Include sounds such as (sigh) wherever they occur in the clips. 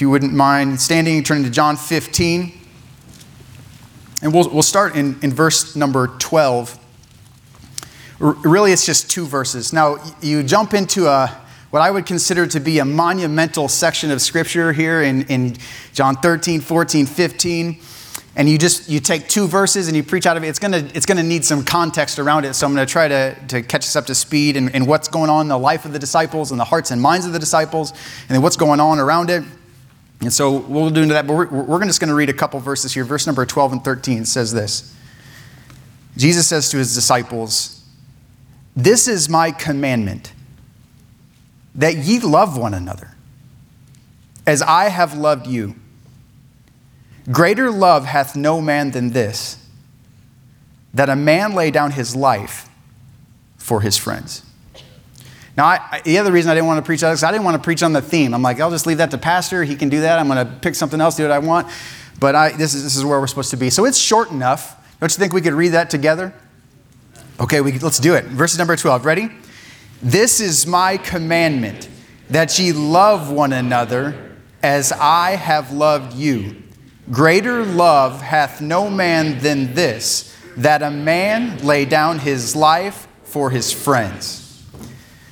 If you wouldn't mind standing, turning to John 15. And we'll, we'll start in, in verse number 12. R- really, it's just two verses. Now, you jump into a, what I would consider to be a monumental section of scripture here in, in John 13, 14, 15 and you just you take two verses and you preach out of it it's to it's to need some context around it so i'm to try to, to catch us up to speed and, and what's going on in the life of the disciples and the hearts and minds of the disciples and then what's going on around it and so we'll do into that but we're, we're just going to read a couple verses here. Verse number 12 and 13 says this. Jesus says to his disciples this is my commandment that ye love one another as i have loved you. Greater love hath no man than this, that a man lay down his life for his friends. Now, I, the other reason I didn't want to preach that is I didn't want to preach on the theme. I'm like, I'll just leave that to pastor. He can do that. I'm going to pick something else, do what I want. But I, this, is, this is where we're supposed to be. So it's short enough. Don't you think we could read that together? Okay, we, let's do it. Verse number 12. Ready? This is my commandment, that ye love one another as I have loved you. Greater love hath no man than this, that a man lay down his life for his friends.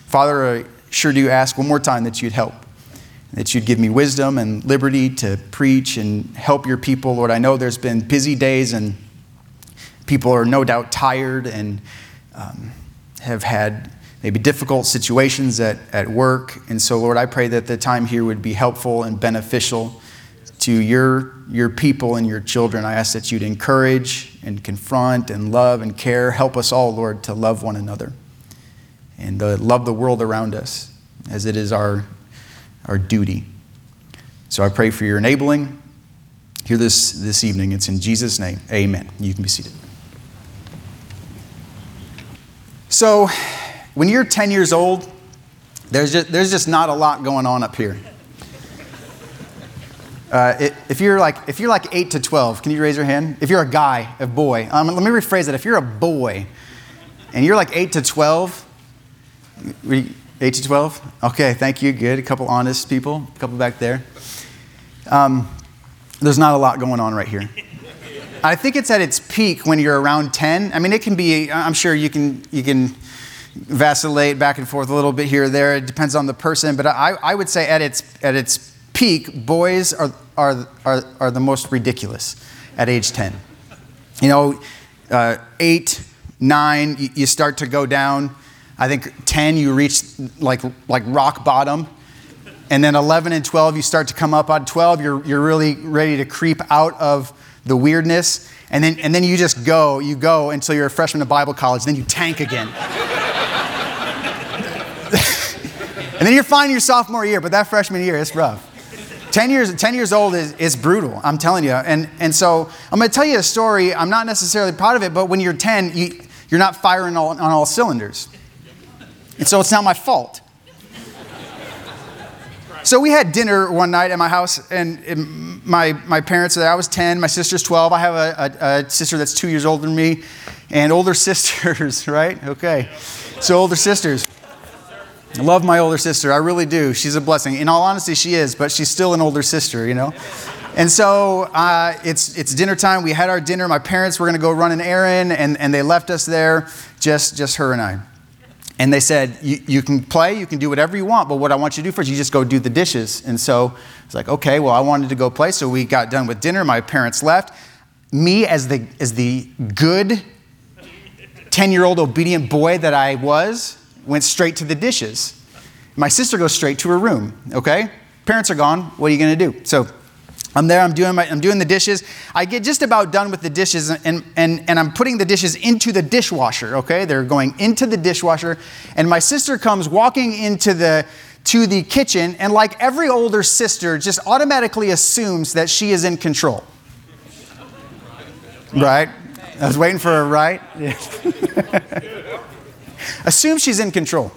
Father, I sure do ask one more time that you'd help, that you'd give me wisdom and liberty to preach and help your people. Lord, I know there's been busy days and people are no doubt tired and um, have had maybe difficult situations at, at work. And so, Lord, I pray that the time here would be helpful and beneficial to your, your people and your children. I ask that you'd encourage and confront and love and care. Help us all, Lord, to love one another and love the world around us as it is our, our duty. So I pray for your enabling. Hear this this evening. It's in Jesus' name. Amen. You can be seated. So, when you're 10 years old, there's just, there's just not a lot going on up here. Uh, it, if you're like if you're like eight to twelve, can you raise your hand? If you're a guy, a boy, um, let me rephrase it. If you're a boy, and you're like eight to twelve, eight to twelve. Okay, thank you. Good. A couple honest people. A couple back there. Um, there's not a lot going on right here. I think it's at its peak when you're around ten. I mean, it can be. I'm sure you can you can vacillate back and forth a little bit here or there. It depends on the person, but I, I would say at its at its peak, boys are, are, are, are the most ridiculous at age 10. You know, uh, eight, nine, you, you start to go down. I think 10, you reach like, like rock bottom. And then 11 and 12, you start to come up on 12, you're, you're really ready to creep out of the weirdness. And then, and then you just go, you go until you're a freshman in Bible college, then you tank again. (laughs) and then you're fine your sophomore year, but that freshman year, it's rough. 10 years, 10 years old is, is brutal, I'm telling you. And, and so I'm going to tell you a story. I'm not necessarily proud of it, but when you're 10, you, you're not firing all, on all cylinders. And so it's not my fault. So we had dinner one night at my house, and, my, my parents I was 10, my sister's 12. I have a, a, a sister that's two years older than me, and older (laughs) sisters, right? Okay. So older sisters. I love my older sister. I really do. She's a blessing. In all honesty, she is, but she's still an older sister, you know? And so uh, it's, it's dinner time. We had our dinner. My parents were going to go run an errand, and, and they left us there, just, just her and I. And they said, You can play, you can do whatever you want, but what I want you to do first, you just go do the dishes. And so it's like, Okay, well, I wanted to go play. So we got done with dinner. My parents left. Me, as the, as the good 10 year old obedient boy that I was, went straight to the dishes. My sister goes straight to her room, okay? Parents are gone. What are you going to do? So I'm there, I'm doing, my, I'm doing the dishes. I get just about done with the dishes, and, and, and I'm putting the dishes into the dishwasher, okay? They're going into the dishwasher, and my sister comes walking into the, to the kitchen, and like every older sister, just automatically assumes that she is in control. Right? I was waiting for a right. Yeah. (laughs) Assume she's in control.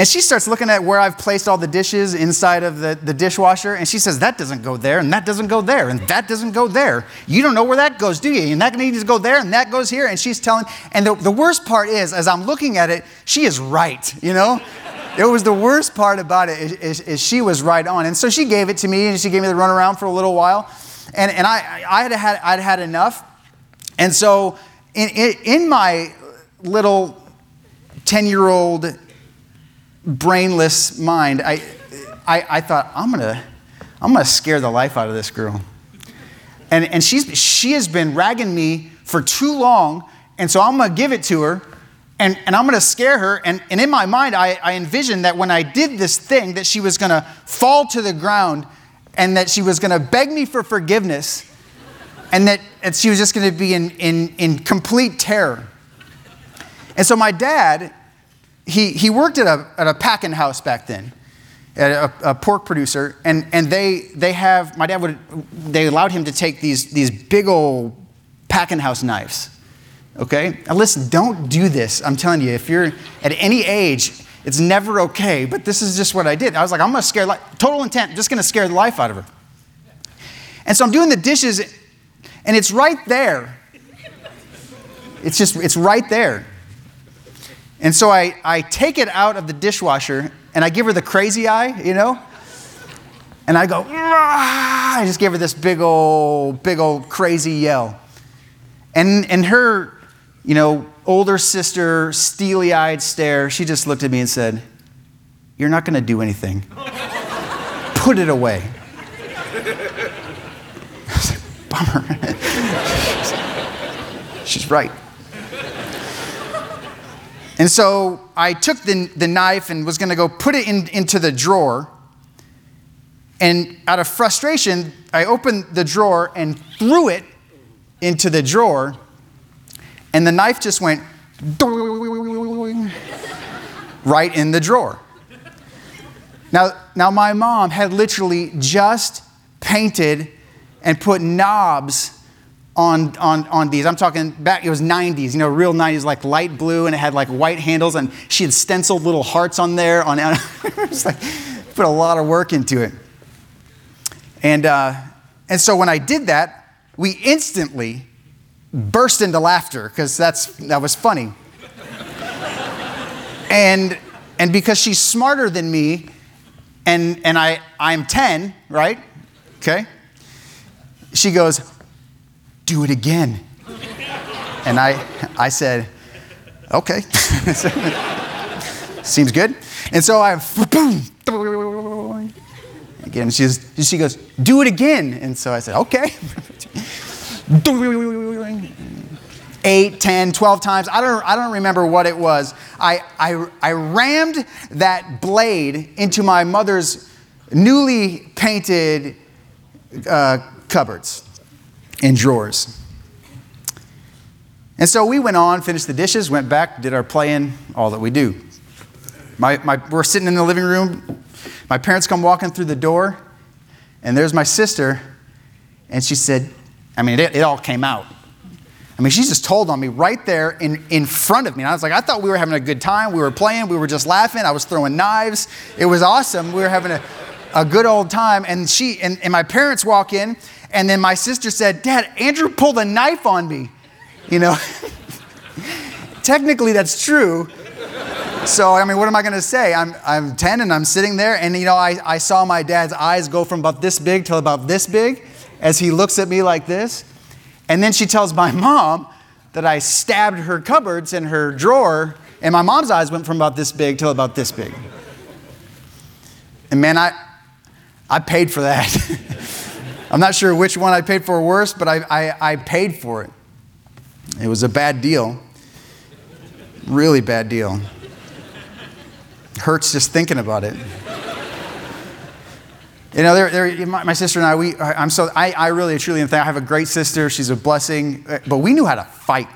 And she starts looking at where I've placed all the dishes inside of the, the dishwasher, and she says, That doesn't go there, and that doesn't go there, and that doesn't go there. You don't know where that goes, do you? And that needs to go there, and that goes here. And she's telling, and the, the worst part is, as I'm looking at it, she is right, you know? it was the worst part about it is, is, is, she was right on. And so she gave it to me and she gave me the runaround for a little while. And, and I, I had had, I'd had enough. And so in, in, in my little 10 year old brainless mind, I, I, I thought, I'm going to I'm gonna scare the life out of this girl. And, and she's, she has been ragging me for too long. And so I'm going to give it to her and, and I'm going to scare her. And, and in my mind, I, I envisioned that when I did this thing, that she was going to fall to the ground and that she was going to beg me for forgiveness and that and she was just going to be in, in, in complete terror. And so my dad, he, he worked at a, at a packing house back then, at a, a, pork producer, and, and they, they have, my dad would, they allowed him to take these, these big old packing house knives okay? Now listen, don't do this. I'm telling you, if you're at any age, it's never okay, but this is just what I did. I was like, I'm gonna scare, like, total intent, just gonna scare the life out of her. And so I'm doing the dishes, and it's right there. It's just, it's right there. And so I, I take it out of the dishwasher and I give her the crazy eye, you know? And I go, I just gave her this big old, big old crazy yell. And, and her you know, older sister, steely eyed stare, she just looked at me and said, You're not going to do anything. Put it away. (laughs) Bummer. (laughs) She's right. And so I took the, the knife and was going to go put it in, into the drawer. And out of frustration, I opened the drawer and threw it into the drawer and the knife just went (laughs) right in the drawer. Now, now, my mom had literally just painted and put knobs on, on, on these. I'm talking back, it was 90s, you know, real 90s, like light blue, and it had like white handles, and she had stenciled little hearts on there. On, (laughs) it's like, put a lot of work into it. And, uh, and so when I did that, we instantly burst into laughter because that's that was funny. and and because she's smarter than me, and and I I'm 10, right? Okay. She goes, do it again. And I I said, okay. (laughs) Seems good. And so I boom again. She's, she goes, do it again. And so I said, okay. (laughs) eight, 10, 12 times. I don't, I don't remember what it was. I, I, I rammed that blade into my mother's newly painted uh, cupboards and drawers. And so we went on, finished the dishes, went back, did our playing, all that we do. My, my, we're sitting in the living room. My parents come walking through the door, and there's my sister, and she said, I mean, it, it all came out. I mean, she just told on me right there in, in front of me. And I was like, I thought we were having a good time. We were playing. We were just laughing. I was throwing knives. It was awesome. We were having a, a good old time. And she and, and my parents walk in, and then my sister said, Dad, Andrew pulled a knife on me. You know, (laughs) technically that's true. So, I mean, what am I going to say? I'm, I'm 10 and I'm sitting there, and, you know, I, I saw my dad's eyes go from about this big to about this big as he looks at me like this. And then she tells my (laughs) mom that I stabbed her cupboards and her drawer, and my mom's eyes went from about this big to about this big. And man, I, I paid for that. (laughs) I'm not sure which one I paid for worse, but I, I, I paid for it. It was a bad deal. Really bad deal. Hurts just thinking about it. You know, they're, they're, my, my, sister and I, we, I'm so, I, I really truly I have a great sister. She's a blessing, but we knew how to fight.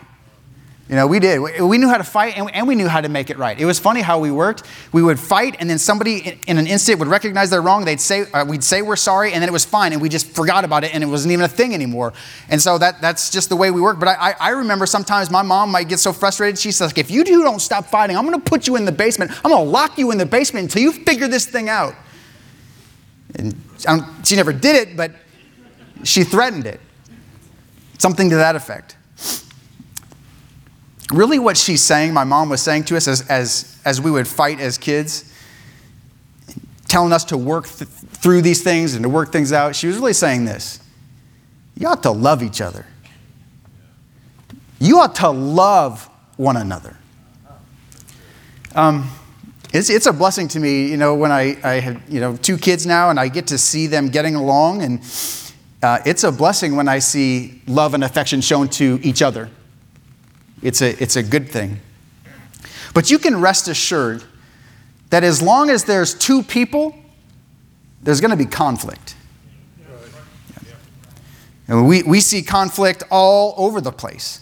You know, we did. We, knew how to fight and, we knew how to make it right. It was funny how we worked. We would fight and then somebody in, an instant would recognize they're wrong. They'd say, uh, we'd say we're sorry and then it was fine and we just forgot about it and it wasn't even a thing anymore. And so that, that's just the way we work. But I, I, remember sometimes my mom might get so frustrated. She says, if you two don't stop fighting, I'm going to put you in the basement. I'm going to lock you in the basement until you figure this thing out. And she never did it, but she threatened it. Something to that effect. Really, what she's saying, my mom was saying to us as, as, as we would fight as kids, telling us to work th- through these things and to work things out, she was really saying this You ought to love each other. You ought to love one another. Um, it's, it's a blessing to me, you know, when I, I have, you know, two kids now and I get to see them getting along. And uh, it's a blessing when I see love and affection shown to each other. It's a, it's a good thing. But you can rest assured that as long as there's two people, there's going to be conflict. And we, we see conflict all over the place.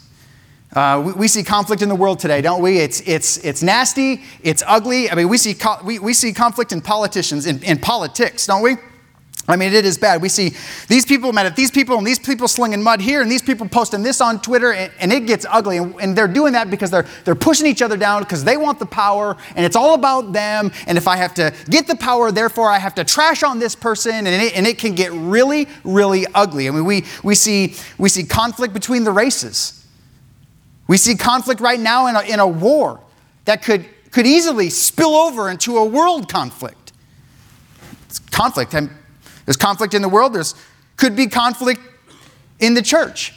Uh, we, we, see conflict in the world today, don't we? It's, it's, it's nasty, it's ugly. I mean, we see, co- we, we see conflict in politicians, in, in politics, don't we? I mean, it is bad. We see these people mad at these people, and these people slinging mud here, and these people posting this on Twitter, and, and it gets ugly. And, and, they're doing that because they're, they're pushing each other down because they want the power, and it's all about them. And if I have to get the power, therefore I have to trash on this person, and it, and it can get really, really ugly. I mean, we, we, see, we see conflict between the races. We see conflict right now in a, in a war that could, could easily spill over into a world conflict. It's conflict. There's conflict in the world, there's could be conflict in the church.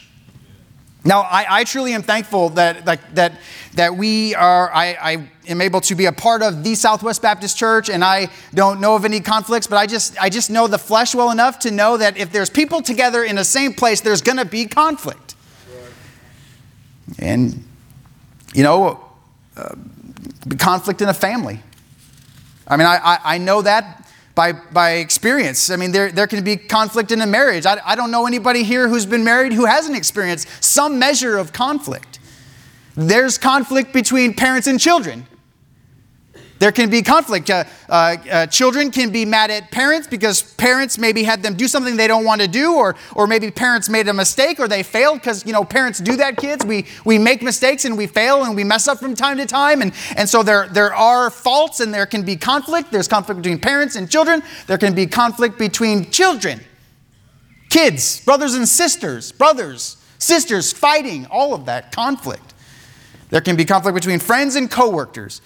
Now, I, I truly am thankful that, that, that, that we are, I, I am able to be a part of the Southwest Baptist Church, and I don't know of any conflicts, but I just, I just know the flesh well enough to know that if there's people together in the same place, there's going to be conflict. And, you know, uh, conflict in a family. I mean, I, I, I know that by, by experience. I mean, there, there can be conflict in a marriage. I, I don't know anybody here who's been married who hasn't experienced some measure of conflict. There's conflict between parents and children. There can be conflict. Uh, uh, uh, children can be mad at parents because parents maybe had them do something they don't want to do, or, or maybe parents made a mistake or they failed because, you know, parents do that, kids. We, we make mistakes and we fail and we mess up from time to time. And, and so there, there are faults and there can be conflict. There's conflict between parents and children. There can be conflict between children, kids, brothers and sisters, brothers, sisters fighting, all of that conflict. There can be conflict between friends and coworkers.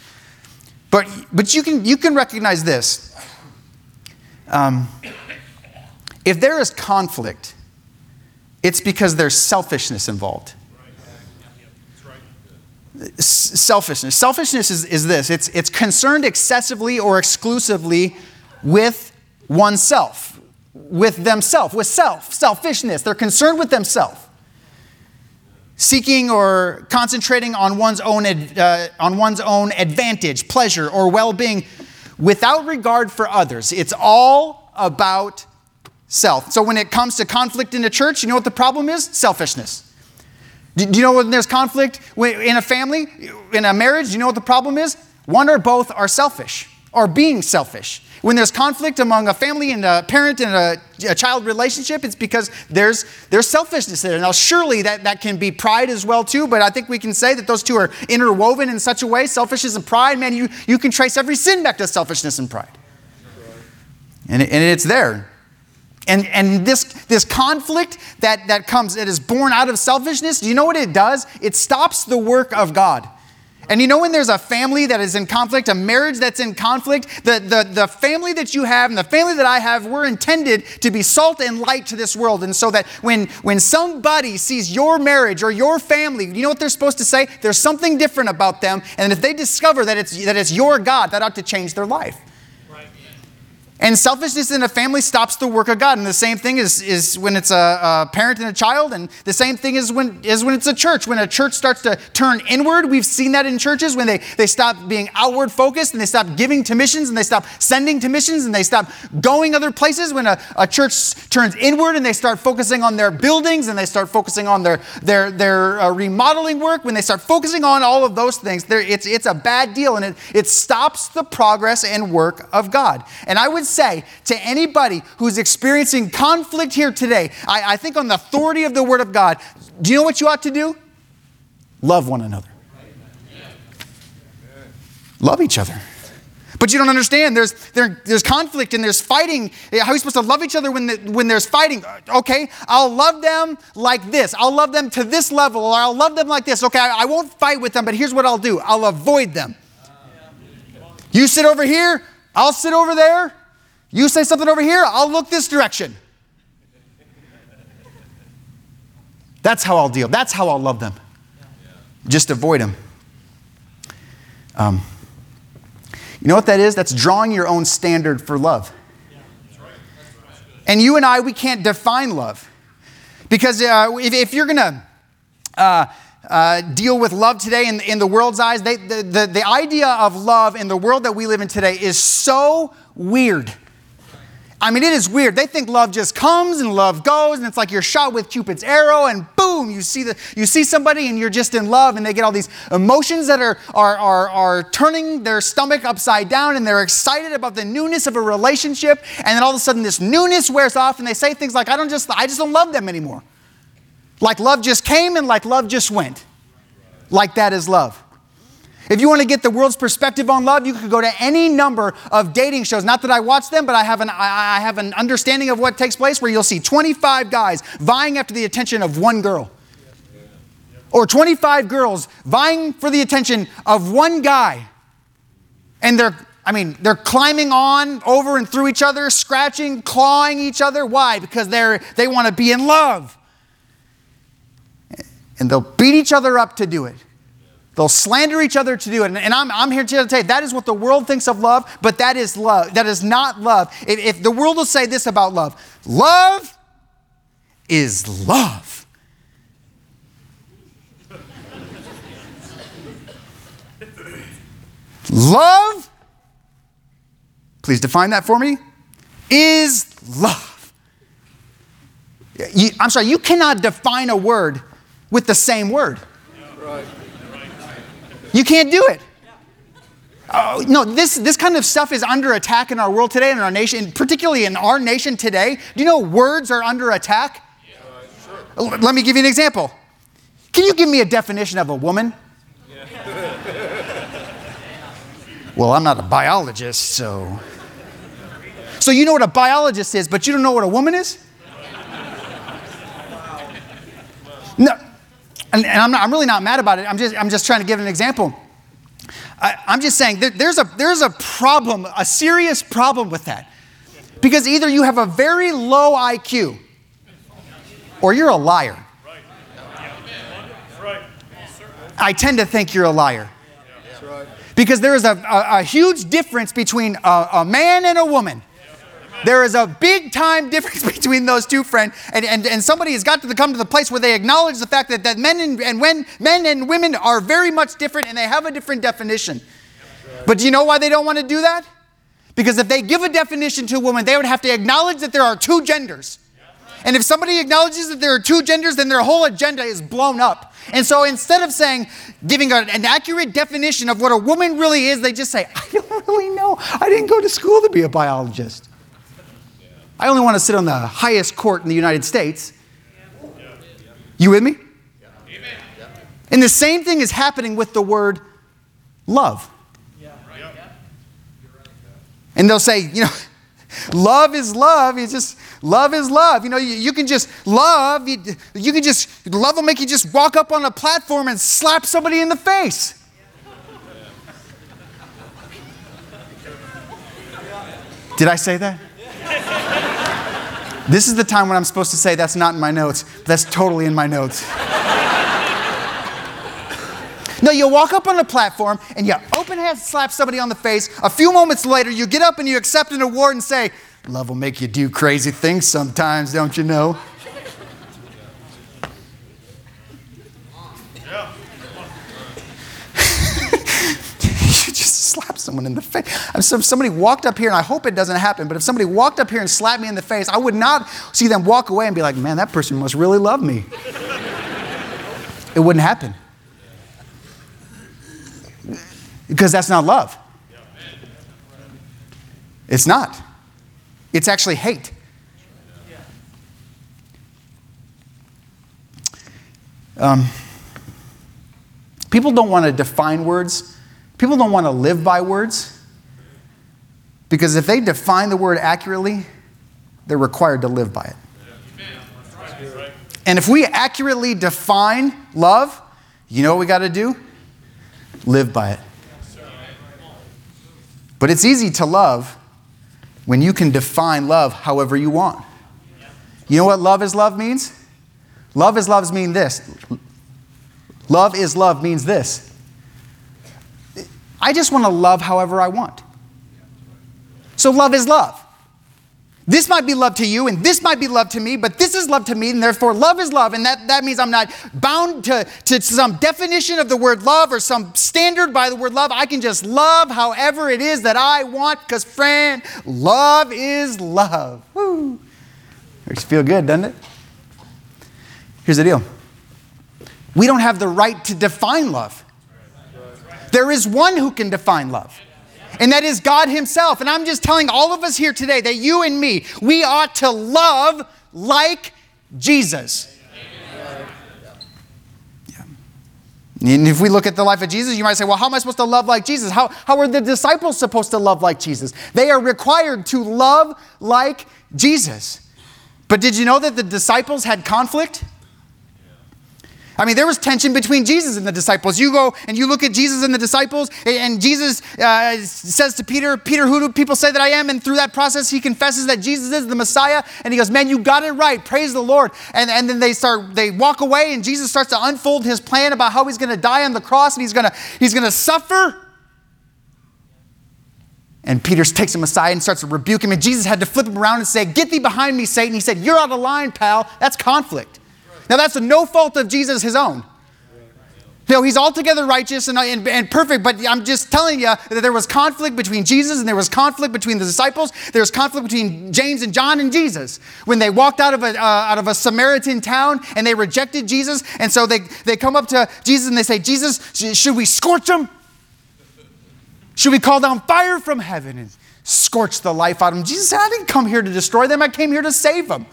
But, but you, can, you can recognize this. Um, if there is conflict, it's because there's selfishness involved. Selfishness. Selfishness is, is this it's, it's concerned excessively or exclusively with oneself, with themselves, with self, selfishness. They're concerned with themselves seeking or concentrating on one's own, uh, on one's own advantage, pleasure, or well being without regard for others. It's all about self. So when it comes to conflict in the church, you know what the problem is? Selfishness. Do you know when there's conflict in a family, in a marriage? Do you know what the problem is? One or both are selfish or being selfish. When there's conflict among a family and a parent and a, a, child relationship, it's because there's, there's selfishness there. Now, surely that, that can be pride as well, too, but I think we can say that those two are interwoven in such a way selfishness and pride. Man, you, you can trace every sin back to selfishness and pride. And, and it's there. And, and this, this conflict that, that comes, that is born out of selfishness, do you know what it does? It stops the work of God. And you know when there's a family that is in conflict, a marriage that's in conflict, the, the, the family that you have and the family that I have, we're intended to be salt and light to this world. And so that when, when somebody sees your marriage or your family, you know what they're supposed to say? There's something different about them. And if they discover that it's, that it's your God, that ought to change their life. And selfishness in a family stops the work of God. And the same thing is, is when it's a, a, parent and a child, and the same thing is when, is when it's a church. When a church starts to turn inward, we've seen that in churches when they, they stop being outward focused and they stop giving to missions and they stop sending to missions and they stop going other places. When a, a church turns inward and they start focusing on their buildings and they start focusing on their, their, their uh, remodeling work, when they start focusing on all of those things, it's, it's a bad deal and it, it stops the progress and work of God. And I would say to anybody who's experiencing conflict here today, I, I think on the authority of the Word of God, do you know what you ought to do? Love one another. Love each other. But you don't understand. There's, there, there's conflict and there's fighting. How are you supposed to love each other when, the, when there's fighting? Okay, I'll love them like this. I'll love them to this level, or I'll love them like this. Okay, I, I won't fight with them, but here's what I'll do I'll avoid them. You sit over here, I'll sit over there. You say something over here, I'll look this direction. That's how I'll deal. That's how I'll love them. Just avoid them. Um, you know what that is? That's drawing your own standard for love. And you and I, we can't define love. Because uh, if, if, you're going to uh, uh, deal with love today in, in the world's eyes, they, the, the, the idea of love in the world that we live in today is so weird. I mean, it is weird. They think love just comes and love goes, and it's like you're shot with Cupid's arrow, and boom, you see the you see somebody and you're just in love, and they get all these emotions that are are are, are turning their stomach upside down, and they're excited about the newness of a relationship, and then all of a sudden this newness wears off, and they say things like, "I don't just I just don't love them anymore." Like love just came and like love just went. Like that is love. If you want to get the world's perspective on love, you could go to any number of dating shows. Not that I watch them, but I have an, I have an understanding of what takes place where you'll see 25 guys vying after the attention of one girl. Or 25 girls vying for the attention of one guy. And they're, I mean, they're climbing on over and through each other, scratching, clawing each other. Why? Because they're, they want to be in love. And they'll beat each other up to do it. They'll slander each other to do it. And I'm, I'm here to tell you that is what the world thinks of love, but that is love. That is not love. If, if the world will say this about love love is love. love, please define that for me, is love. You, I'm sorry, you cannot define a word with the same word. Right. You can't do it. Oh, no, this, this kind of stuff is under attack in our world today, in our nation, particularly in our nation today. Do you know words are under attack? Yeah, sure. Let me give you an example. Can you give me a definition of a woman? Yeah. well, I'm not a biologist, so. So you know what a biologist is, but you don't know what a woman is? No, and, and I'm, not, I'm really not mad about it. I'm just, I'm just trying to give an example. I, am just saying that there's a, there's a problem, a serious problem with that. Because either you have a very low IQ or you're a liar. I tend to think you're a liar. Because there is a, a, a huge difference between a, a man and a woman. There is a big time difference (laughs) between those two, friend. And, and, and somebody has got to come to the place where they acknowledge the fact that, that men and, and when, men and women are very much different and they have a different definition. But do you know why they don't want to do that? Because if they give a definition to a woman, they would have to acknowledge that there are two genders. And if somebody acknowledges that there are two genders, then their whole agenda is blown up. And so instead of saying, giving an accurate definition of what a woman really is, they just say, I don't really know. I didn't go to school to be a biologist. I only want to sit on the highest court in the United States. You with me? And the same thing is happening with the word love. And they'll say, you know, (laughs) love is love. It's just, love is love. You know, you, you can just love, you, you can just, love will make you just walk up on a platform and slap somebody in the face. Did I say that? (laughs) This is the time when I'm supposed to say that's not in my notes, but that's totally in my notes. no, you walk up on a platform and you open hand slap somebody on the face. A few moments later, you get up and you accept an award and say, Love will make you do crazy things sometimes, don't you know? Slap someone in the face. If somebody walked up here, and I hope it doesn't happen, but if somebody walked up here and slapped me in the face, I would not see them walk away and be like, man, that person must really love me. it wouldn't happen. Because that's not love. It's not. It's actually hate. Um, people don't want to define words People don't want to live by words because if they define the word accurately, they're required to live by it. And if we accurately define love, you know what we got to do? Live by it. But it's easy to love when you can define love however you want. You know what love is love means? Love is love means this. Love is love means this. I just want to love however I want. So love is love. This might be love to you, and this might be love to me, but this is love to me, and therefore love is love. And that, that means I'm not bound to, to some definition of the word love or some standard by the word love. I can just love however it is that I want, because, friend, love is love. Woo. Makes you feel good, doesn't it? Here's the deal we don't have the right to define love. There is one who can define love and that is God Himself. And I'm just telling all of us here today that you and me, we ought to love like Jesus. And if we look at the life of Jesus, you might say, well, how am I supposed to love like Jesus? How, how are the disciples supposed to love like Jesus? They are required to love like Jesus. But did you know that the disciples had conflict? I mean, there was tension between Jesus and the disciples. You go and you look at Jesus and the disciples, and Jesus uh, says to Peter, Peter, who do people say that I am? And through that process, he confesses that Jesus is the Messiah. And he goes, Man, you got it right. Praise the Lord. And, and then they start, they walk away, and Jesus starts to unfold his plan about how he's going to die on the cross and he's going to he's going to suffer. And Peter takes him aside and starts to rebuke him. And Jesus had to flip him around and say, Get thee behind me, Satan. He said, You're out of line, pal. That's conflict. Now, that's no fault of Jesus, his own. You know, he's altogether righteous and, and, and, perfect, but I'm just telling you that there was conflict between Jesus and there was conflict between the disciples. There was conflict between James and John and Jesus. When they walked out of a, uh, out of a Samaritan town and they rejected Jesus, and so they, they come up to Jesus and they say, Jesus, should we scorch them? Should we call down fire from heaven and scorch the life out of them? Jesus said, I didn't come here to destroy them, I came here to save them.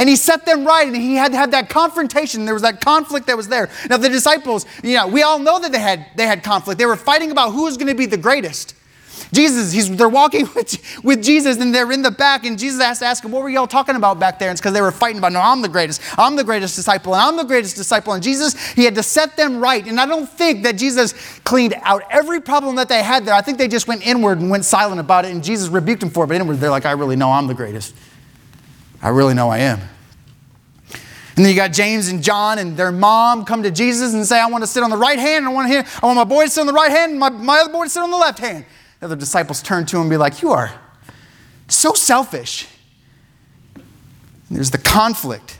And he set them right, and he had to have that confrontation. There was that conflict that was there. Now, the disciples, you know, we all know that they had, they had conflict. They were fighting about who was going to be the greatest. Jesus, he's, they're walking (laughs) with, with Jesus and they're in the back, and Jesus has to ask them, What were y'all talking about back there? And it's because they were fighting about, No, I'm the greatest. I'm the greatest disciple, and I'm the greatest disciple. And Jesus, he had to set them right. And I don't think that Jesus cleaned out every problem that they had there. I think they just went inward and went silent about it, and Jesus rebuked them for it. But inward, they're like, I really know I'm the greatest. I really know I am. And then you got James and John and their mom come to Jesus and say, I want to sit on the right hand, I want, to, hear, I want my boy to sit on the right hand, and my, my other boy to sit on the left hand. The other disciples turn to him and be like, You are so selfish. And there's the conflict.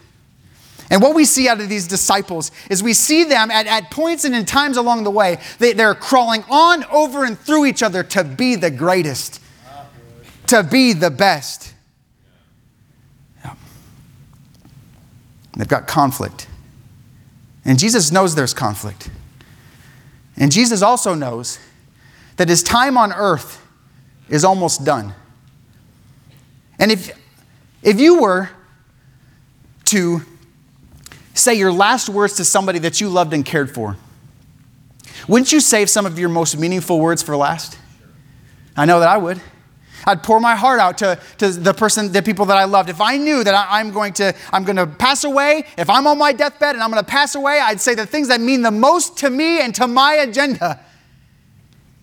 And what we see out of these disciples is we see them at, at points and in times along the way, they, they're crawling on, over, and through each other to be the greatest, to be the best. They've got conflict. And Jesus knows there's conflict. And Jesus also knows that his time on earth is almost done. And if, if you were to say your last words to somebody that you loved and cared for, wouldn't you save some of your most meaningful words for last? I know that I would. I'd pour my heart out to, to the person, the people that I loved. If I knew that I, am going to, I'm going to pass away, if I'm on my deathbed and I'm going to pass away, I'd say the things that mean the most to me and to my agenda.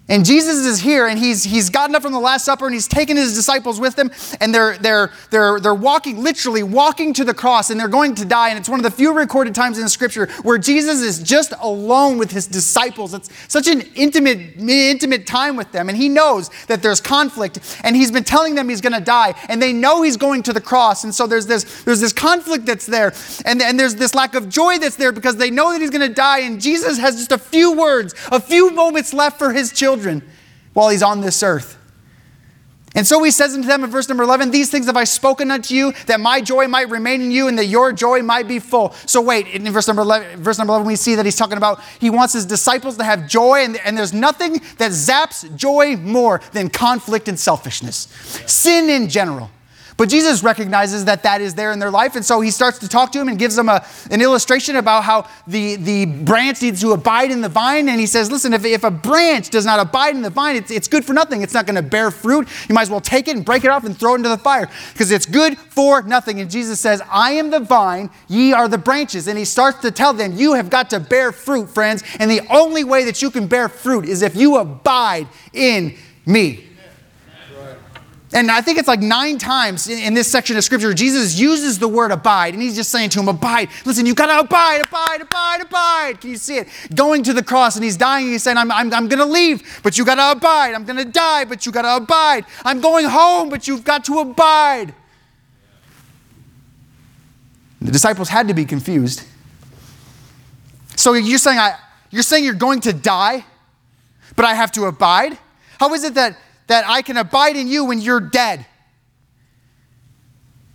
And Jesus is here and he's, he's gotten up from the Last Supper and he's taken his disciples with him and they're, they're, they're, they're walking, literally walking to the cross and they're going to die. And it's one of the few recorded times in the scripture where Jesus is just alone with his disciples. It's such an intimate, intimate time with them. And he knows that there's conflict and he's been telling them he's going to die and they know he's going to the cross. And so there's this, there's this conflict that's there and, and there's this lack of joy that's there because they know that he's going to die. And Jesus has just a few words, a few moments left for his children children while he's on this earth. And so he says unto them in verse number 11, These things have I spoken unto you, that my joy might remain in you and that your joy might be full. So wait, in verse number 11, verse number 11 we see that he's talking about he wants his disciples to have joy, and, and there's nothing that zaps joy more than conflict and selfishness. Sin in general. But Jesus recognizes that that is there in their life, and so he starts to talk to him and gives them a, an illustration about how the, the branch needs to abide in the vine. And he says, Listen, if, if a branch does not abide in the vine, it's, it's good for nothing. It's not going to bear fruit. You might as well take it and break it off and throw it into the fire because it's good for nothing. And Jesus says, I am the vine, ye are the branches. And he starts to tell them, You have got to bear fruit, friends. And the only way that you can bear fruit is if you abide in me. And I think it's like nine times in, in, this section of scripture, Jesus uses the word abide, and he's just saying to him, Abide. Listen, you've got to abide, abide, abide, abide. Can you see it? Going to the cross, and he's dying, and he's saying, I'm, I'm, I'm going to leave, but you got to abide. I'm going to die, but you got to abide. I'm going home, but you've got to abide. The disciples had to be confused. So you're saying, I, you're saying you're going to die, but I have to abide? How is it that that I can abide in you when you're dead.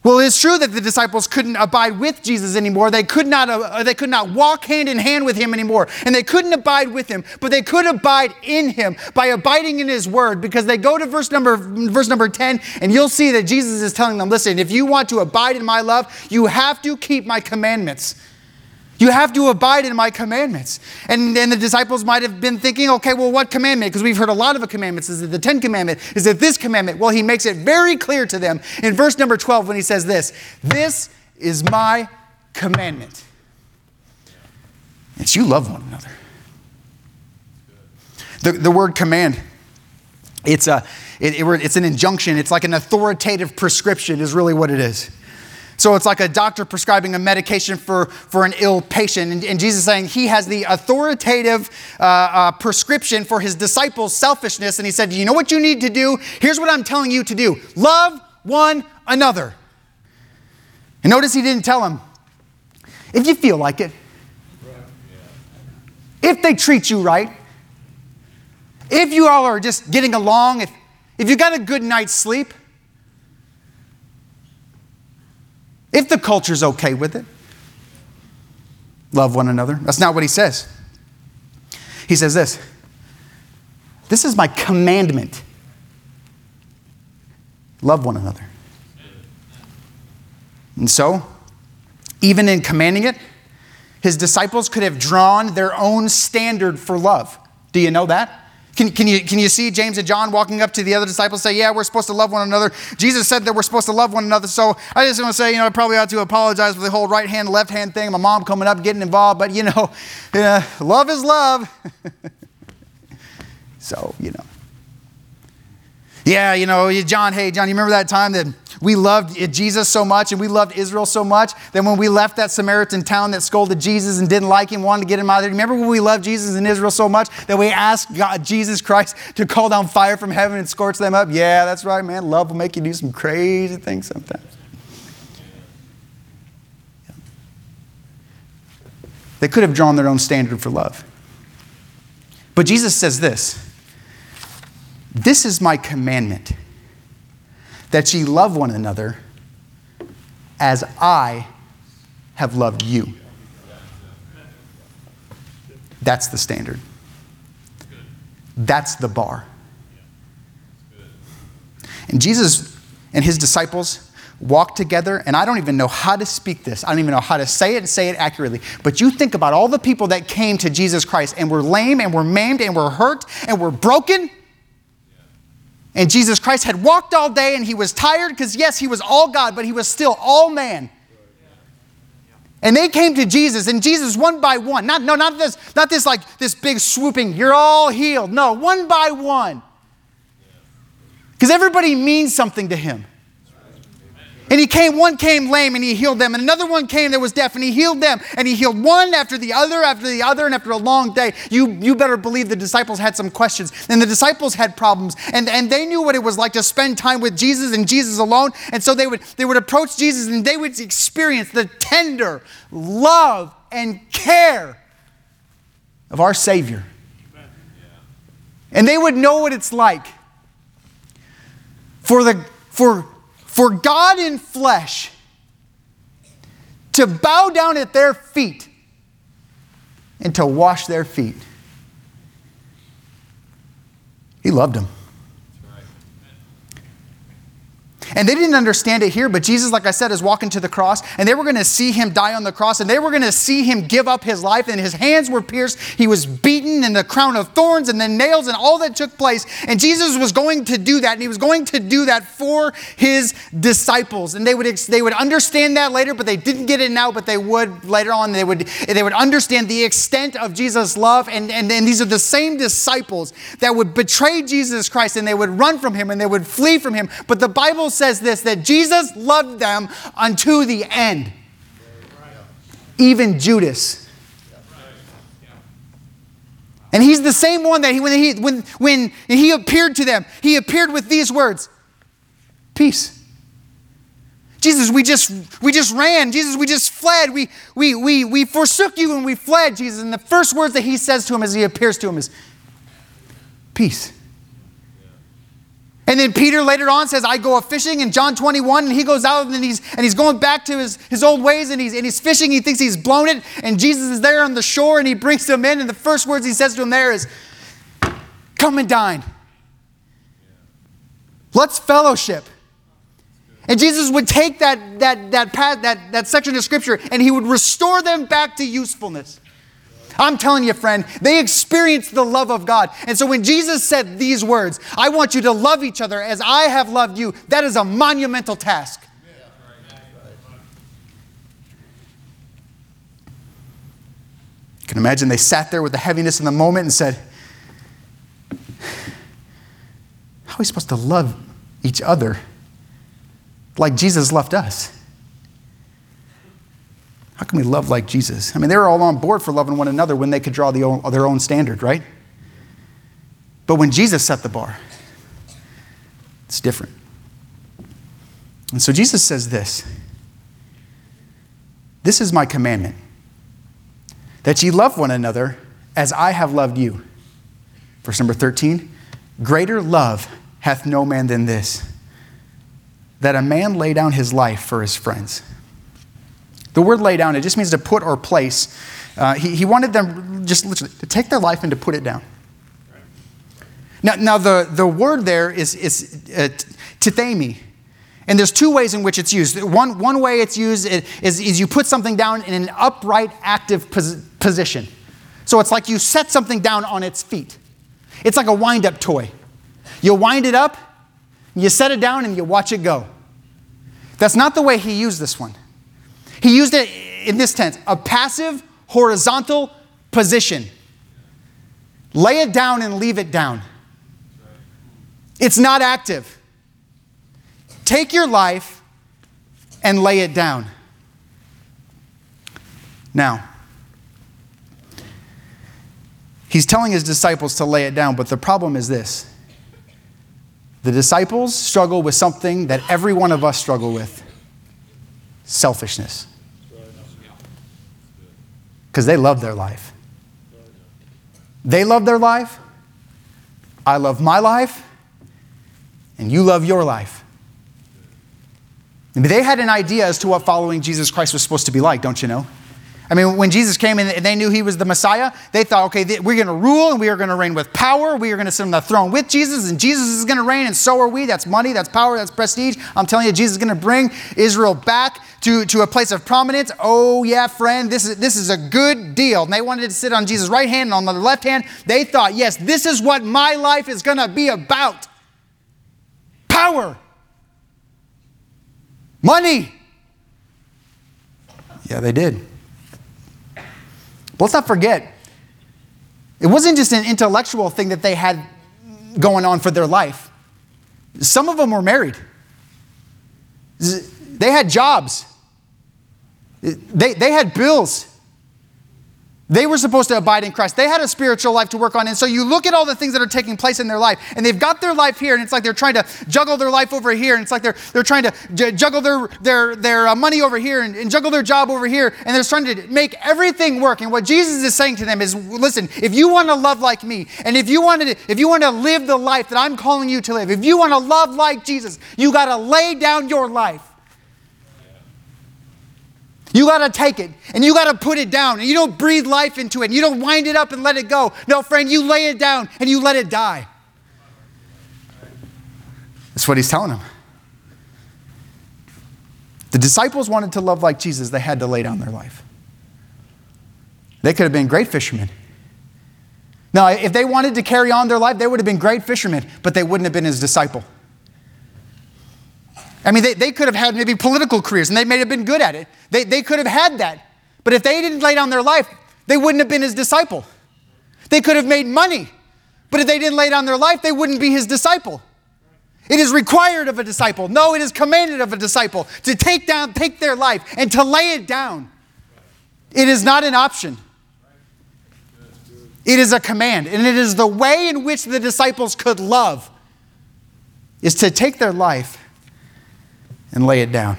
Well, it's true that the disciples couldn't abide with Jesus anymore. They could not, uh, they could not walk hand in hand with him anymore. And they couldn't abide with him, but they could abide in him by abiding in his word because they go to verse number, verse number 10 and you'll see that Jesus is telling them, listen, if you want to abide in my love, you have to keep my commandments. You have to abide in my commandments. And, the disciples might have been thinking, okay, well, what commandment? Because we've heard a lot of commandments. Is it the Ten Commandment? Is it this commandment? Well, he makes it very clear to them in verse number 12 when he says this This is my commandment. It's you love one another. The, the word command, it's, a, it, it, it's an injunction, it's like an authoritative prescription, is really what it is. So it's like a doctor prescribing a medication for, for an ill patient. And, and Jesus saying he has the authoritative uh, uh, prescription for his disciples' selfishness. And he said, You know what you need to do? Here's what I'm telling you to do love one another. And notice he didn't tell him, if you feel like it, if they treat you right, if you all are just getting along, if, if you got a good night's sleep, if the culture's okay with it. Love one another. That's not what he says. He says this This is my commandment. Love one another. And so, even in commanding it, his disciples could have drawn their own standard for love. Do you know that? Can, can, you, can you see James and John walking up to the other disciples say, Yeah, we're supposed to love one another? Jesus said that we're supposed to love one another. So I just want to say, you know, I probably ought to apologize for the whole right hand, left hand thing. My mom coming up, getting involved, but you know, (laughs) yeah, love is love. (laughs) so, you know. Yeah, you know, John, hey, John, you remember that time that we loved Jesus so much and we loved Israel so much that when we left that Samaritan town that scolded Jesus and didn't like him, wanted to get him out of there, remember when we loved Jesus and Israel so much that we asked God, Jesus Christ to call down fire from heaven and scorch them up? Yeah, that's right, man. Love will make you do some crazy things sometimes. They could have drawn their own standard for love. But Jesus says this This is my commandment that ye love one another as I have loved you. That's the standard. That's the bar. And Jesus and his disciples walked together, and I don't even know how to speak this. I don't even know how to say it and say it accurately. But you think about all the people that came to Jesus Christ and were lame and were maimed and were hurt and were broken and Jesus Christ had walked all day and he was tired because, yes, he was all God, but he was still all man. And they came to Jesus, and Jesus, one by one, not, no, not this, not this like this big swooping, you're all healed. No, one by one. Because everybody means something to him. And he came, one came lame and he healed them, and another one came that was deaf and he healed them, and he healed one after the other, after the other, and after a long day. You, you better believe the disciples had some questions, and the disciples had problems, and, and they knew what it was like to spend time with Jesus and Jesus alone. And so they would, they would approach Jesus and they would experience the tender love and care of our Savior. And they would know what it's like for the for for God in flesh to bow down at their feet and to wash their feet. He loved them. And they didn't understand it here, but Jesus, like I said, is walking to the cross, and they were going to see him die on the cross, and they were going to see him give up his life, and his hands were pierced. He was beaten, and the crown of thorns, and the nails, and all that took place. And Jesus was going to do that, and he was going to do that for his disciples. And they would, they would understand that later, but they didn't get it now, but they would later on. They would, they would understand the extent of Jesus' love, and, and, and these are the same disciples that would betray Jesus Christ, and they would run from him, and they would flee from him. But the Bible says this that Jesus loved them unto the end. Even Judas. And he's the same one that he, when, he, when, when he appeared to them, he appeared with these words Peace. Jesus, we just we just ran. Jesus, we just fled. We we we we forsook you and we fled, Jesus. And the first words that he says to him as he appears to him is peace. And then Peter later on says, I go a fishing in John 21, and he goes out and he's and he's going back to his, his old ways and he's and he's fishing, he thinks he's blown it, and Jesus is there on the shore and he brings him in, and the first words he says to him there is, Come and dine. Let's fellowship. And Jesus would take that, that, that, that, that section of scripture and he would restore them back to usefulness. I'm telling you, friend, they experienced the love of God. And so when Jesus said these words, I want you to love each other as I have loved you, that is a monumental task. You can imagine they sat there with the heaviness in the moment and said, How are we supposed to love each other like Jesus loved us? How can we love like Jesus? I mean, they were all on board for loving one another when they could draw the own, their own standard, right? But when Jesus set the bar, it's different. And so Jesus says this This is my commandment, that ye love one another as I have loved you. Verse number 13 Greater love hath no man than this, that a man lay down his life for his friends. The word lay down, it just means to put or place. Uh, he, he wanted them just literally to take their life and to put it down. Now, now the, the word there is, is uh, tithemi. And there's two ways in which it's used. One, one way it's used is, is you put something down in an upright, active pos- position. So it's like you set something down on its feet. It's like a wind up toy. You wind it up, you set it down, and you watch it go. That's not the way he used this one. He used it in this tense a passive, horizontal position. Lay it down and leave it down. It's not active. Take your life and lay it down. Now, he's telling his disciples to lay it down, but the problem is this. The disciples struggle with something that every one of us struggle with selfishness because they love their life. They love their life. I love my life. And you love your life. they had an idea as to what following Jesus Christ was supposed to be like, don't you know? I mean, when Jesus came and they knew he was the Messiah, they thought, okay, we're going to rule and we are going to reign with power. We are going to sit on the throne with Jesus, and Jesus is going to reign, and so are we. That's money, that's power, that's prestige. I'm telling you, Jesus is going to bring Israel back to, to a place of prominence. Oh, yeah, friend, this is, this is a good deal. And they wanted to sit on Jesus' right hand and on the left hand. They thought, yes, this is what my life is going to be about power, money. Yeah, they did. Let's not forget, it wasn't just an intellectual thing that they had going on for their life. Some of them were married, they had jobs, they, they had bills. They were supposed to abide in Christ. They had a spiritual life to work on. And so you look at all the things that are taking place in their life, and they've got their life here, and it's like they're trying to juggle their life over here, and it's like they're, they're trying to j- juggle their, their, their uh, money over here and, and juggle their job over here, and they're trying to make everything work. And what Jesus is saying to them is listen, if you want to love like me, and if you want to, if you want to live the life that I'm calling you to live, if you want to love like Jesus, you got to lay down your life. You got to take it and you got to put it down and you don't breathe life into it and you don't wind it up and let it go. No, friend, you lay it down and you let it die. That's what he's telling them. The disciples wanted to love like Jesus, they had to lay down their life. They could have been great fishermen. Now, if they wanted to carry on their life, they would have been great fishermen, but they wouldn't have been his disciple. I mean, they, they could have had maybe political careers and they may have been good at it. They, they could have had that. But if they didn't lay down their life, they wouldn't have been his disciple. They could have made money, but if they didn't lay down their life, they wouldn't be his disciple. It is required of a disciple. No, it is commanded of a disciple to take down, take their life and to lay it down. It is not an option. It is a command, and it is the way in which the disciples could love is to take their life and lay it down.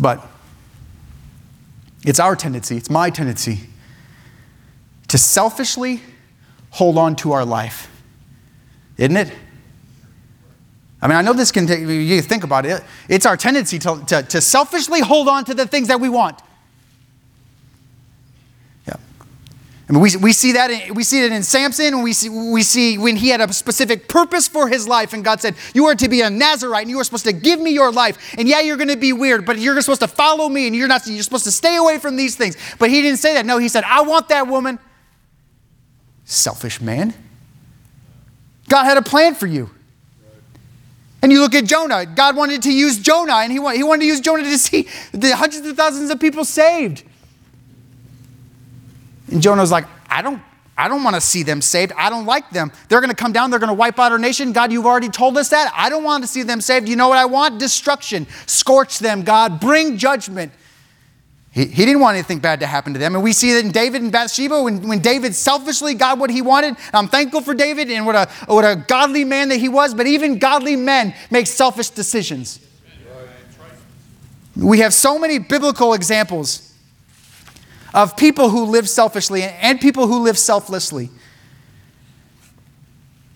But it's our tendency, it's my tendency to selfishly hold on to our life, isn't it? I mean, I know this can take, you think about it. It's our tendency to, to, to selfishly hold on to the things that we want. I mean, we, we see that in, we see it in Samson, we see, we see when he had a specific purpose for his life, and God said, "You are to be a Nazarite, and you are supposed to give me your life. And yeah, you're going to be weird, but you're supposed to follow me, and you're not. You're supposed to stay away from these things." But he didn't say that. No, he said, "I want that woman." Selfish man. God had a plan for you. And you look at Jonah. God wanted to use Jonah, and he, wanted, he wanted to use Jonah to see the hundreds of thousands of people saved. And Jonah was like, I don't, I don't want to see them saved. I don't like them. They're going to come down. They're going to wipe out our nation. God, you've already told us that. I don't want to see them saved. You know what I want? Destruction. Scorch them, God. Bring judgment. He, he didn't want anything bad to happen to them. And we see that in David and Bathsheba, when, when David selfishly got what he wanted. I'm thankful for David and what a, what a godly man that he was, but even godly men make selfish decisions. We have so many biblical examples of people who live selfishly and people who live selflessly.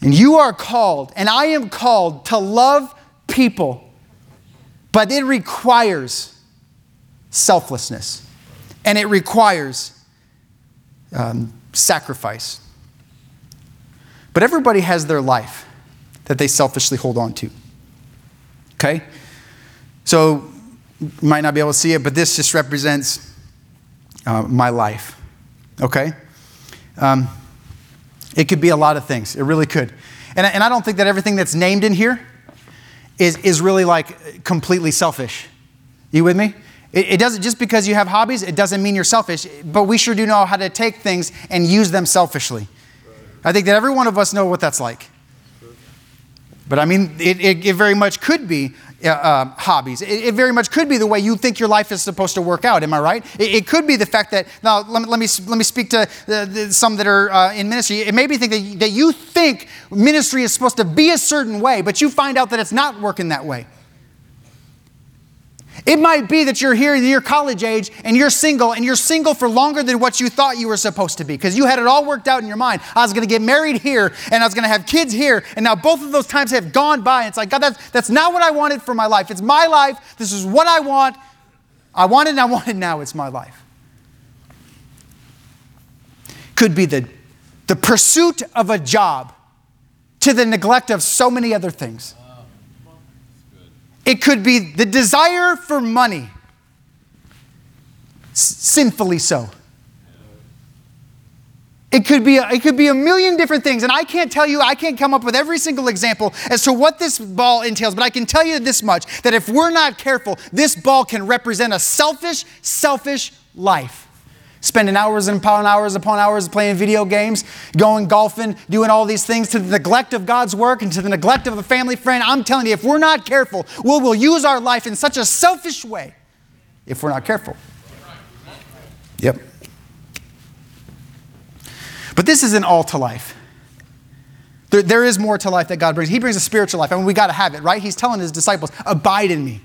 And you are called, and I am called to love people, but it requires selflessness and it requires um, sacrifice. But everybody has their life that they selfishly hold on to. Okay? So, you might not be able to see it, but this just represents uh, my life. Okay? Um, it could be a lot of things. It really could. And, and I don't think that everything that's named in here is, is really like completely selfish. You with me? It, it doesn't, just because you have hobbies, it doesn't mean you're selfish, but we sure do know how to take things and use them selfishly. I think that every one of us know what that's like. But I mean, it, it, it very much could be uh, uh, hobbies. It, it, very much could be the way you think your life is supposed to work out. Am I right? It, it could be the fact that now let me let me, let me speak to the, the, some that are uh, in ministry. It may be think that, that you think ministry is supposed to be a certain way, but you find out that it's not working that way. It might be that you're here, you're college age, and you're single, and you're single for longer than what you thought you were supposed to be because you had it all worked out in your mind. I was going to get married here, and I was going to have kids here, and now both of those times have gone by. And it's like, God, that's, that's not what I wanted for my life. It's my life. This is what I want. I want it, and I want it now. It's my life. Could be the, the pursuit of a job to the neglect of so many other things. It could be the desire for money, sinfully so. It could, be a, it could be a million different things, and I can't tell you, I can't come up with every single example as to what this ball entails, but I can tell you this much that if we're not careful, this ball can represent a selfish, selfish life spending hours and upon hours upon hours playing video games, going golfing, doing all these things to the neglect of God's work and to the neglect of a family friend. I'm telling you, if we're not careful, we will use our life in such a selfish way if we're not careful. Yep. But this isn't all to life. There, there is more to life that God brings. He brings a spiritual life, I and mean, we got to have it, right? He's telling his disciples, abide in me.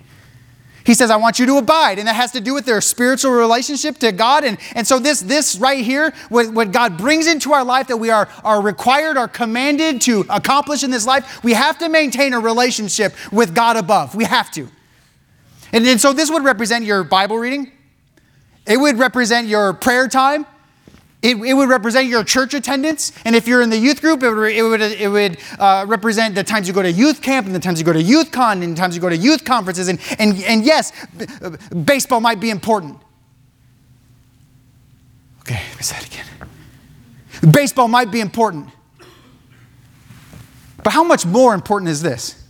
He says, I want you to abide. And that has to do with their spiritual relationship to God. And, and so, this, this right here, what, what God brings into our life that we are, are required, are commanded to accomplish in this life, we have to maintain a relationship with God above. We have to. And, and so, this would represent your Bible reading, it would represent your prayer time, it, it would represent your church attendance. And if you're in the youth group, it would, it would, it would uh, represent the times you go to youth camp and the times you go to youth con and the times you go to youth conferences. And, and, and yes, baseball might be important. Okay, let me say it again. Baseball might be important. But how much more important is this?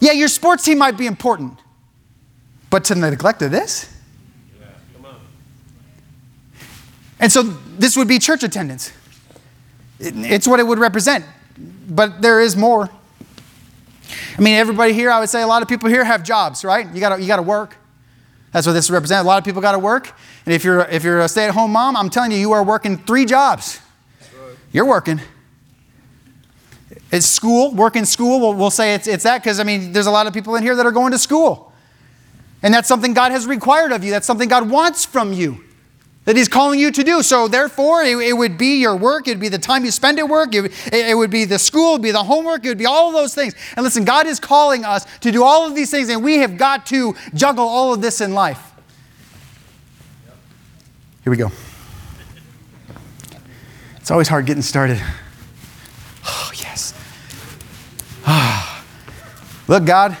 Yeah, your sports team might be important. But to neglect of this? And so this would be church attendance. It's what it would represent. But there is more. I mean, everybody here, I would say a lot of people here have jobs, right? You gotta, you gotta work. That's what this represents. A lot of people gotta work. And if you're, if you're a stay at home mom, I'm telling you, you are working three jobs. You're working. It's school, work in school. We'll, we'll say it's, it's that because, I mean, there's a lot of people in here that are going to school. And that's something God has required of you. That's something God wants from you that He's calling you to do. So, therefore, it, it would be your work, it would be the time you spend at work, it, it would be the school, it would be the homework, it would be all of those things. And listen, God is calling us to do all of these things, and we have got to juggle all of this in life. Here we go. It's always hard getting started. Oh, yes. Ah. Look, God,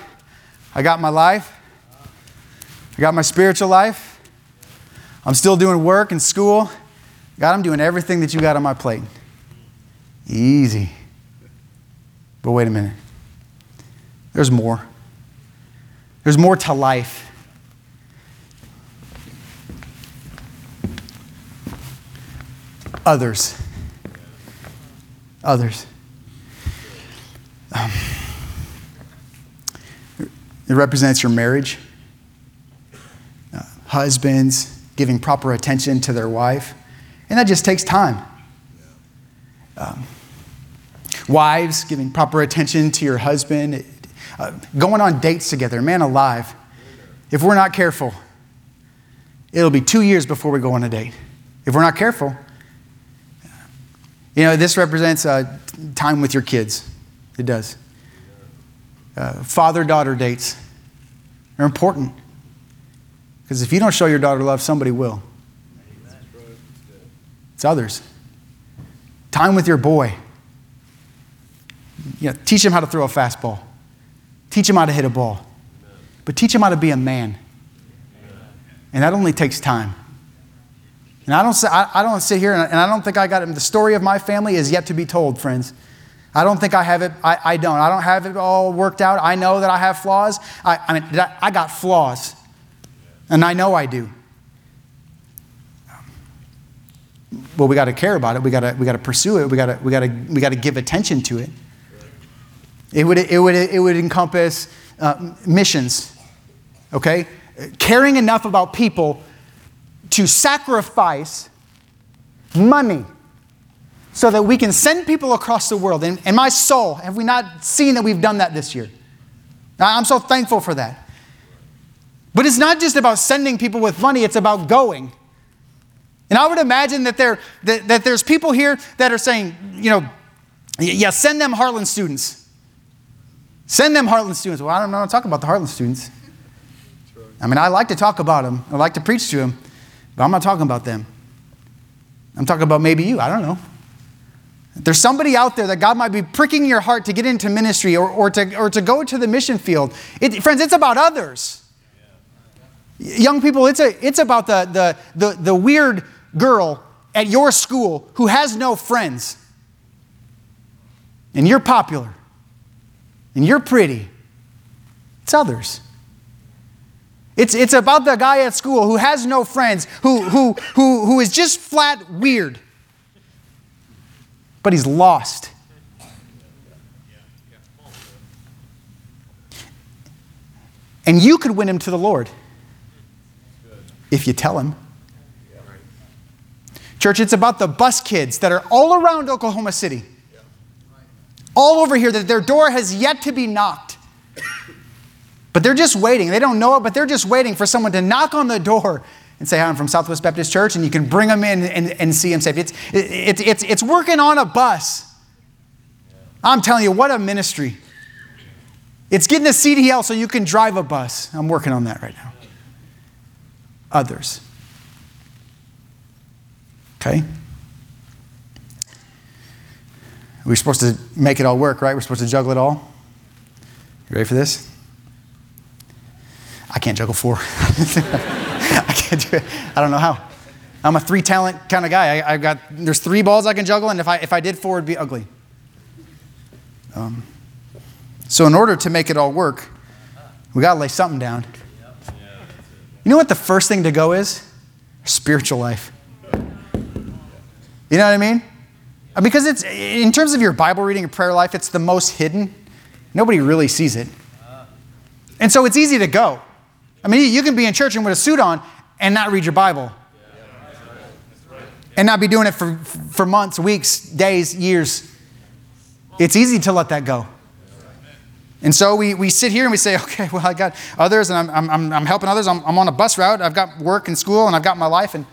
I got my life, I got my spiritual life. I'm still doing work and school. God, I'm doing everything that you got on my plate. Easy. But wait a minute. There's more. There's more to life. Others. Others. Um, it represents your marriage. Uh, husbands, giving proper attention to their wife. And that just takes time. Um, wives, giving proper attention to your husband, uh, going on dates together, man alive. If we're not careful, it'll be two years before we go on a date. If we're not careful, you know, this represents uh, time with your kids. It does. Uh, Father daughter dates are important. Because if you don't show your daughter love, somebody will. It's others. Time with your boy. You know, teach him how to throw a fastball. Teach him how to hit a ball. But teach him how to be a man. And that only takes time. And I don't, I, I don't sit here and, and I don't think I got it. The story of my family is yet to be told, friends. I don't think I have it. I, I don't. I don't have it all worked out. I know that I have flaws. I, I mean, I got flaws. And I know I do. Well, we got to care about it. We got to we got to pursue it. We got to we got to we got to give attention to it. It would it would it would encompass uh, missions. Okay, caring enough about people to sacrifice money so that we can send people across the world. And, and my soul, have we not seen that we've done that this year? I'm so thankful for that. But it's not just about sending people with money, it's about going. And I would imagine that, there, that, that there's people here that are saying, you know, yeah, send them Heartland students. Send them Heartland students. Well, I don't want to talk about the Heartland students. I mean, I like to talk about them, I like to preach to them, but I'm not talking about them. I'm talking about maybe you. I don't know. There's somebody out there that God might be pricking your heart to get into ministry or, or, to, or to go to the mission field. It, friends, it's about others. Young people, it's, a, it's about the, the, the, the weird girl at your school who has no friends. And you're popular. And you're pretty. It's others. It's, it's about the guy at school who has no friends, who, who, who, who is just flat weird. But he's lost. And you could win him to the Lord if you tell him. Church, it's about the bus kids that are all around Oklahoma City, all over here, that their door has yet to be knocked. But they're just waiting. They don't know it, but they're just waiting for someone to knock on the door and say, I'm from Southwest Baptist Church, and you can bring them in and, and see them safe. It's, it's, it's, it's working on a bus. I'm telling you, what a ministry. It's getting a CDL so you can drive a bus. I'm working on that right now others. Okay? We're supposed to make it all work, right? We're supposed to juggle it all. You ready for this? I can't juggle four. (laughs) I can't do it. I don't know how. I'm a three talent kind of guy. I, have got there's three balls I can juggle, and if I if I did four, it'd be ugly. Um, so in order to make it all work, we got to lay something down. You know what the first thing to go is? Spiritual life. You know what I mean? Uh, because it's in terms of your Bible reading and prayer life, it's the most hidden. Nobody really sees it. And so it's easy to go. I mean, you can be in church and with a suit on and not read your Bible. And not be doing it for, for months, weeks, days, years. It's easy to let that go. And so we, we sit here and we say, (laughs) okay, well, I got others and I'm, I'm, I'm helping others. I'm, I'm on a bus route. I've got work and school and I've got my life. And,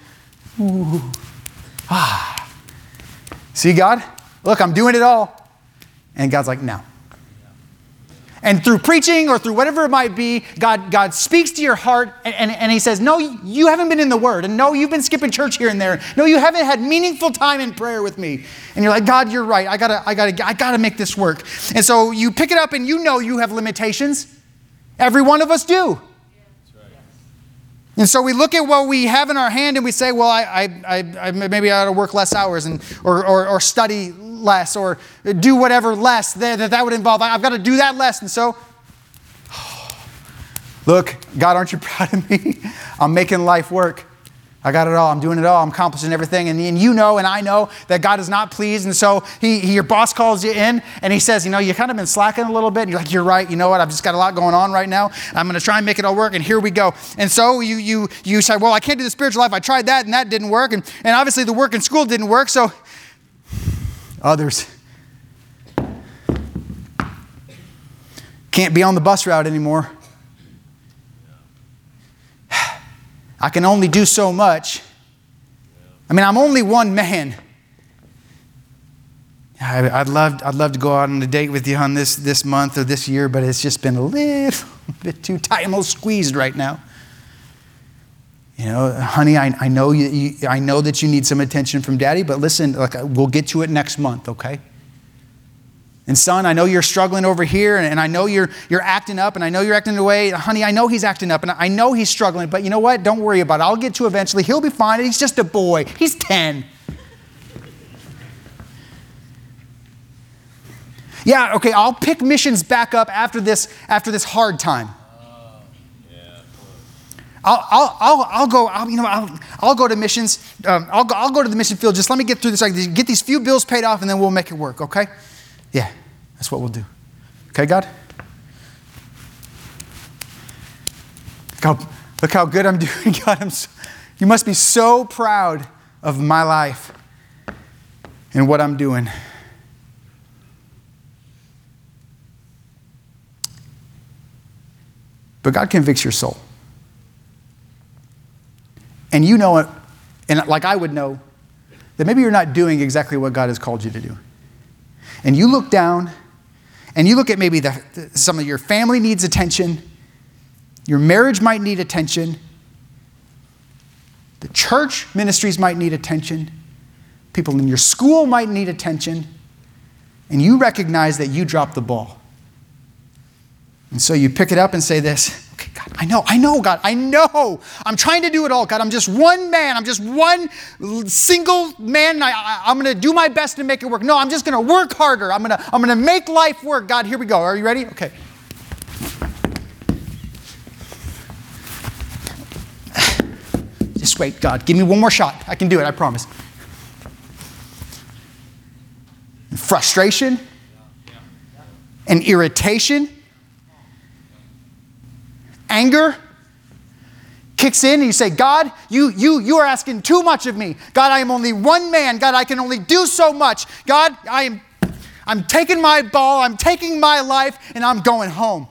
ooh, (sighs) ah. See, God, look, I'm doing it all. And God's like, no. And through preaching or through whatever it might be, God, God speaks to your heart and, and, and, He says, No, you haven't been in the Word. And no, you've been skipping church here and there. No, you haven't had meaningful time in prayer with me. And you're like, God, you're right. I gotta, I gotta, I gotta make this work. And so you pick it up and you know you have limitations. Every one of us do. And so we look at what we have in our hand and we say, well, I, I, I, maybe I ought to work less hours and, or, or, or study less or do whatever less that, that, that would involve. I've got to do that less. And so, (sighs) look, God, aren't you (laughs) proud of me? I'm making life work. I got it all. I'm doing it all. I'm accomplishing everything. And, and you know, and I know that God is not pleased. And so he, he, your boss calls you in and he says, You know, you kind of been slacking a little bit. And you're like, You're right. You know what? I've just got a lot going on right now. I'm going to try and make it all work. And here we go. And so you, you, you say, Well, I can't do the spiritual life. I tried that and that didn't work. And, and obviously the work in school didn't work. So others can't be on the bus route anymore. I can only do so much. I mean, I'm only one man. I'd love, I'd love to go out on a date with you on this, this month or this year, but it's just been a little (laughs) bit too tight. I'm a little squeezed right now. You know, honey, I, I, know you, you, I know that you need some attention from daddy, but listen, like, we'll get to it next month, okay? And son, I know you're struggling over here, and, I know you're, you're acting up, and I know you're acting away. Honey, I know he's acting up, and I know he's struggling, but you know what? Don't worry about it. I'll get to eventually. He'll be fine. He's just a boy. He's 10. yeah, okay, I'll pick missions back up after this, after this hard time. I'll, I'll, I'll, I'll go, I'll, you know, I'll, I'll go to missions. Um, I'll, go, I'll go to the mission field. Just let me get through this. I Get these few bills paid off, and then we'll make it work, okay? Yeah, that's what we'll do. Okay, God? Look how, look how good I'm (laughs) doing, God. I'm so, you must be so proud of my life and what I'm doing. But God convicts your soul. And you know it, and like I would know, that maybe you're not doing exactly what God has called you to do and you look down and you look at maybe the, some of your family needs attention, your marriage might need attention, the church ministries might need attention, people in your school might need attention, and you recognize that you dropped the ball. And so you pick it up and say this okay, God, I know, I know, God, I know. I'm trying to do it all, God. I'm just one man. I'm just one single man. I, am going to do my best to make it work. No, I'm just going to work harder. I'm going to I'm going to make life work. God, here we go. Are you ready? Okay. (sighs) Just wait, God. Give me one more shot. I can do it, I promise. Frustration and irritation anger kicks in and you say, God, you, you, you are asking too much of me. God, I am only one man. God, I can only do so much. God, I am I'm taking my ball, I'm taking my life, and I'm going home.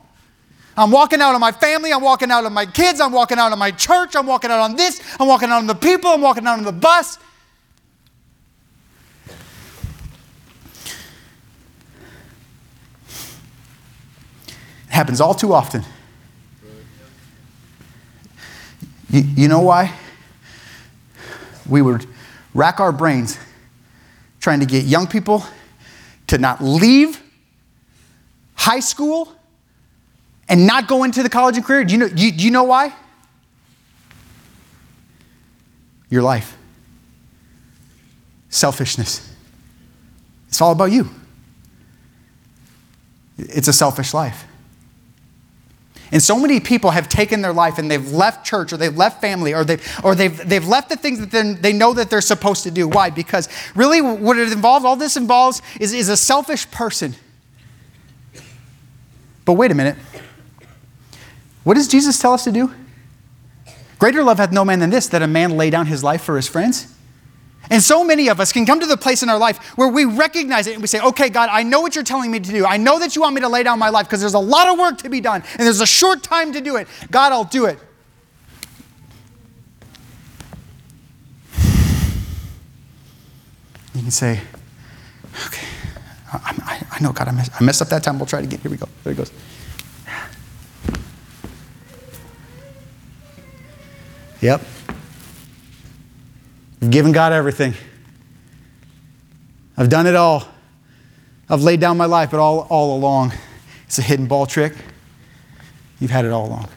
I'm walking out on my family, I'm walking out on my kids, I'm walking out on my church, I'm walking out on this, I'm walking out on the people, I'm walking out on the bus. It happens all too often. You, you know why? We would rack our brains trying to get young people to not leave high school and not go into the college and career. Do you know, you, do you know why? Your life. Selfishness. It's all about you. It's a selfish life. And so many people have taken their life and they've left church or they've left family or they've, or they've, they've left the things that they know that they're supposed to do. Why? Because really what it involves, all this involves, is, is a selfish person. But wait a minute. What does Jesus tell us to do? Greater love hath no man than this, that a man lay down his life for his friends. And so many of us can come to the place in our life where we recognize it and we say, okay, God, I know what you're telling me to do. I know that you want me to lay down my life because there's a lot of work to be done and there's a short time to do it. God, I'll do it. You can say, okay, I, I, I know, God, I messed, I messed up that time. We'll try it again. Here we go. There it goes. Yep. I've given God everything. I've done it all. I've laid down my life, but all, all along, it's a hidden ball trick. You've had it all along.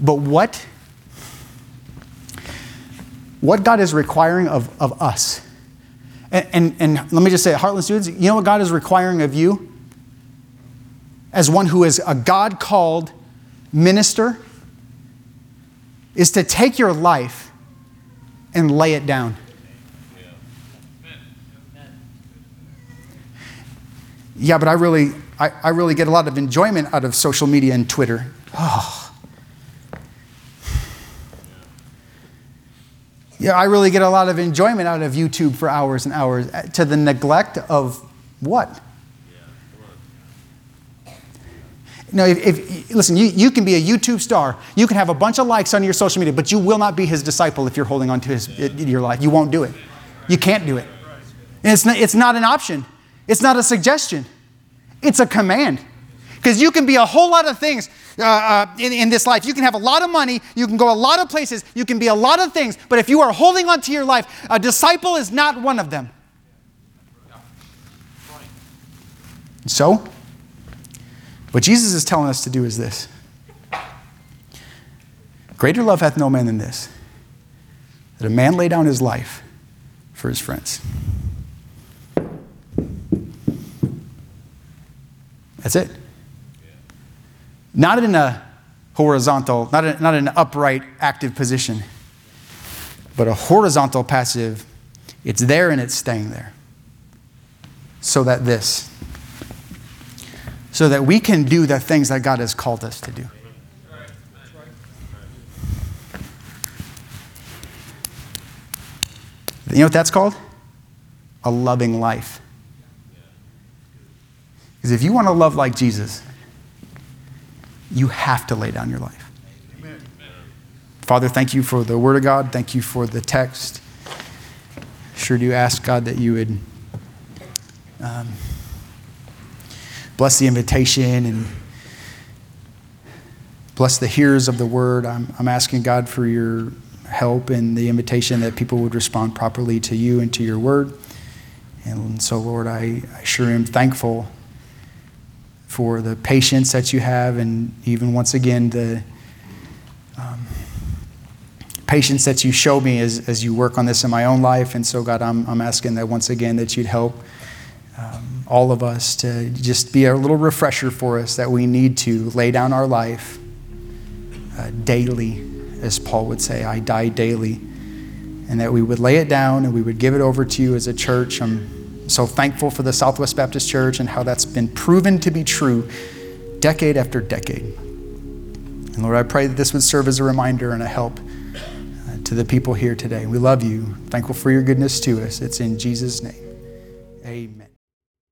But what, what God is requiring of, of us, and, and, and let me just say, Heartland students, you know what God is requiring of you? As one who is a God called minister, is to take your life and lay it down. Yeah, but I really, I, I really get a lot of enjoyment out of social media and Twitter. Oh. Yeah, I really get a lot of enjoyment out of YouTube for hours and hours eh, to the neglect of what? No, if, if, listen, you, you can be a YouTube star. You can have a bunch of likes on your social media, but you will not be his disciple if you're holding on to his, your life. You won't do it. You can't do it. And it's not, it's not an option, it's not a suggestion, it's a command. Because you can be a whole lot of things uh, uh, in, in this life. You can have a lot of money, you can go a lot of places, you can be a lot of things, but if you are holding on to your life, a disciple is not one of them. So, what Jesus is telling us to do is this Greater love hath no man than this, that a man lay down his life for his friends. That's it. Not in a horizontal, not, in, not an upright, active position, but a horizontal, passive, it's there and it's staying there. So that this, so that we can do the things that God has called us to do. You know what that's called? A loving life. Because if you want to love like Jesus, you have to lay down your life. Amen. Father, thank you for the Word of God. Thank you for the text. Sure do ask, God, that you would. Um, bless the invitation and bless the hearers of the word. I'm, I'm asking God for your help and the invitation that people would respond properly to you and to your word. And so, Lord, I, I sure am thankful for the patience that you have, and even once again, the um, patience that you show me as, as you work on this in my own life. And so, God, I'm, I'm asking that once again that you'd help um, all of us to just be a little refresher for us that we need to lay down our life uh, daily, as Paul would say, I die daily. And that we would lay it down and we would give it over to you as a church. I'm so thankful for the Southwest Baptist Church and how that's been proven to be true decade after decade. And Lord, I pray that this would serve as a reminder and a help uh, to the people here today. We love you. Thankful for your goodness to us. It's in Jesus' name.